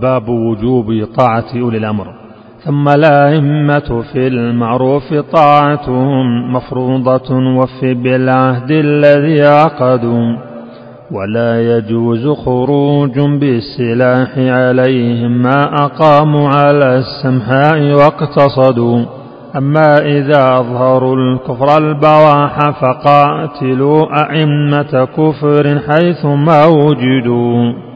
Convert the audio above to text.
باب وجوب طاعة أولي الأمر. ثم الأئمة في المعروف طاعتهم مفروضة وفي بالعهد الذي عقدوا ولا يجوز خروج بالسلاح عليهم ما أقاموا على السمحاء واقتصدوا. أما إذا أظهروا الكفر البواح فقاتلوا أئمة كفر حيث ما وجدوا.